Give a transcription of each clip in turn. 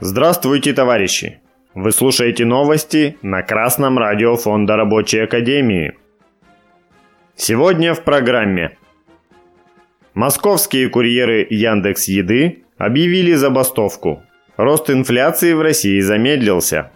Здравствуйте, товарищи! Вы слушаете новости на Красном радио Фонда Рабочей Академии. Сегодня в программе. Московские курьеры Яндекс Еды объявили забастовку. Рост инфляции в России замедлился.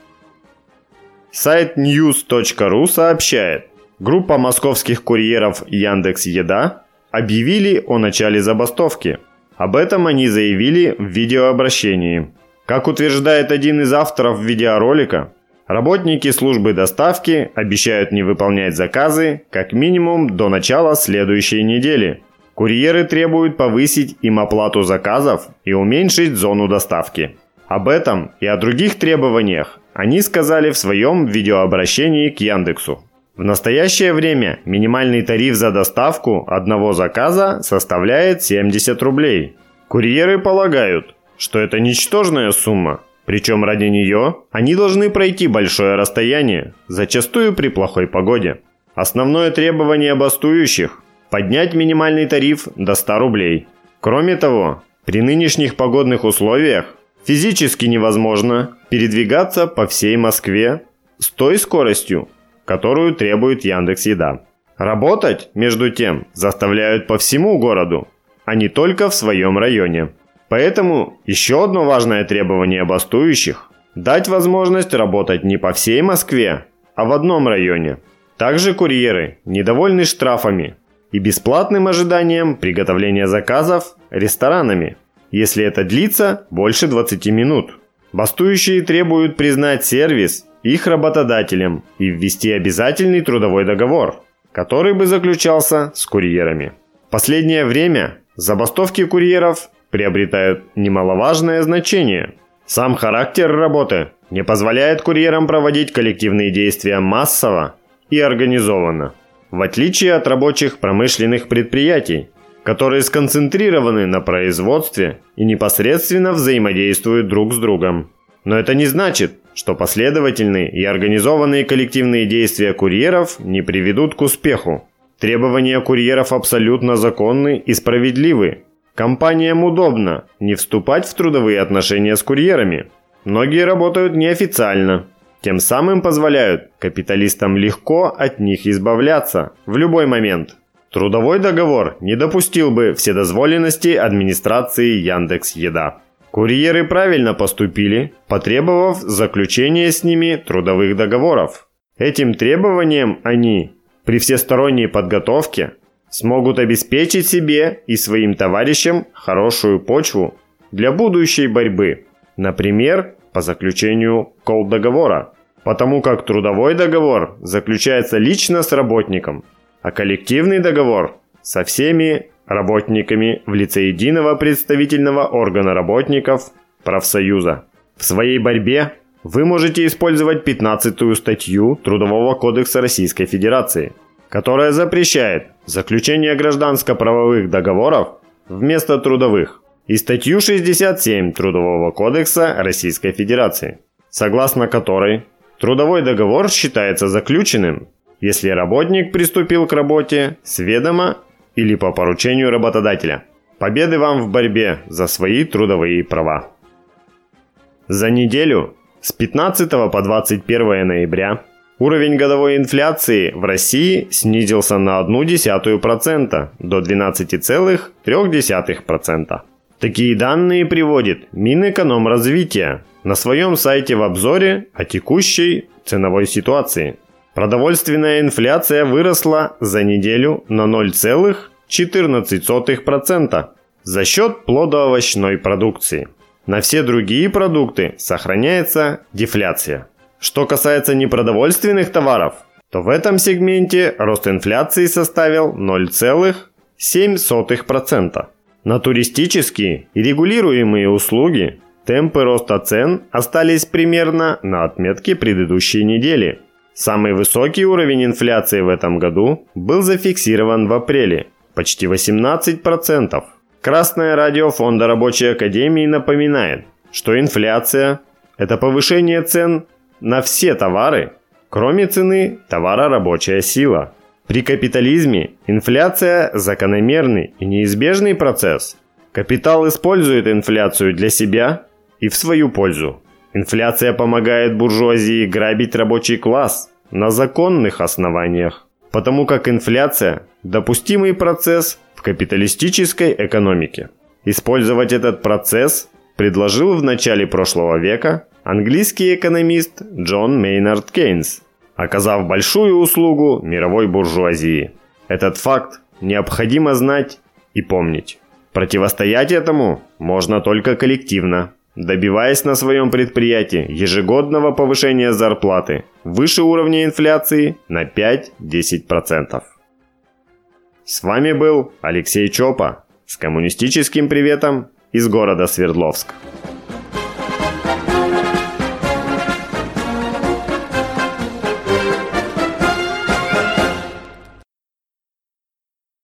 Сайт news.ru сообщает, группа московских курьеров Яндекс Еда объявили о начале забастовки. Об этом они заявили в видеообращении. Как утверждает один из авторов видеоролика, работники службы доставки обещают не выполнять заказы как минимум до начала следующей недели. Курьеры требуют повысить им оплату заказов и уменьшить зону доставки. Об этом и о других требованиях они сказали в своем видеообращении к Яндексу. В настоящее время минимальный тариф за доставку одного заказа составляет 70 рублей. Курьеры полагают, что это ничтожная сумма, причем ради нее они должны пройти большое расстояние, зачастую при плохой погоде. Основное требование бастующих – поднять минимальный тариф до 100 рублей. Кроме того, при нынешних погодных условиях физически невозможно передвигаться по всей Москве с той скоростью, которую требует Яндекс Еда. Работать, между тем, заставляют по всему городу, а не только в своем районе. Поэтому еще одно важное требование бастующих – дать возможность работать не по всей Москве, а в одном районе. Также курьеры недовольны штрафами и бесплатным ожиданием приготовления заказов ресторанами, если это длится больше 20 минут. Бастующие требуют признать сервис их работодателем и ввести обязательный трудовой договор, который бы заключался с курьерами. В последнее время забастовки курьеров приобретают немаловажное значение. Сам характер работы не позволяет курьерам проводить коллективные действия массово и организованно, в отличие от рабочих промышленных предприятий, которые сконцентрированы на производстве и непосредственно взаимодействуют друг с другом. Но это не значит, что последовательные и организованные коллективные действия курьеров не приведут к успеху. Требования курьеров абсолютно законны и справедливы, Компаниям удобно не вступать в трудовые отношения с курьерами. Многие работают неофициально, тем самым позволяют капиталистам легко от них избавляться в любой момент. Трудовой договор не допустил бы вседозволенности администрации Яндекс Еда. Курьеры правильно поступили, потребовав заключения с ними трудовых договоров. Этим требованием они при всесторонней подготовке смогут обеспечить себе и своим товарищам хорошую почву для будущей борьбы. Например, по заключению колл-договора, потому как трудовой договор заключается лично с работником, а коллективный договор со всеми работниками в лице единого представительного органа работников профсоюза. В своей борьбе вы можете использовать 15 статью Трудового кодекса Российской Федерации – которая запрещает заключение гражданско-правовых договоров вместо трудовых, и статью 67 Трудового кодекса Российской Федерации, согласно которой трудовой договор считается заключенным, если работник приступил к работе с ведома или по поручению работодателя. Победы вам в борьбе за свои трудовые права. За неделю с 15 по 21 ноября Уровень годовой инфляции в России снизился на 0,1% до 12,3%. Такие данные приводит Минэкономразвития на своем сайте в обзоре о текущей ценовой ситуации. Продовольственная инфляция выросла за неделю на 0,14% за счет плодоовощной продукции. На все другие продукты сохраняется дефляция. Что касается непродовольственных товаров, то в этом сегменте рост инфляции составил 0,7%. На туристические и регулируемые услуги темпы роста цен остались примерно на отметке предыдущей недели. Самый высокий уровень инфляции в этом году был зафиксирован в апреле – почти 18%. Красное радио Фонда Рабочей Академии напоминает, что инфляция – это повышение цен на все товары, кроме цены товара рабочая сила. При капитализме инфляция – закономерный и неизбежный процесс. Капитал использует инфляцию для себя и в свою пользу. Инфляция помогает буржуазии грабить рабочий класс на законных основаниях, потому как инфляция – допустимый процесс в капиталистической экономике. Использовать этот процесс предложил в начале прошлого века английский экономист Джон Мейнард Кейнс, оказав большую услугу мировой буржуазии. Этот факт необходимо знать и помнить. Противостоять этому можно только коллективно, добиваясь на своем предприятии ежегодного повышения зарплаты выше уровня инфляции на 5-10%. С вами был Алексей Чопа с коммунистическим приветом из города Свердловск.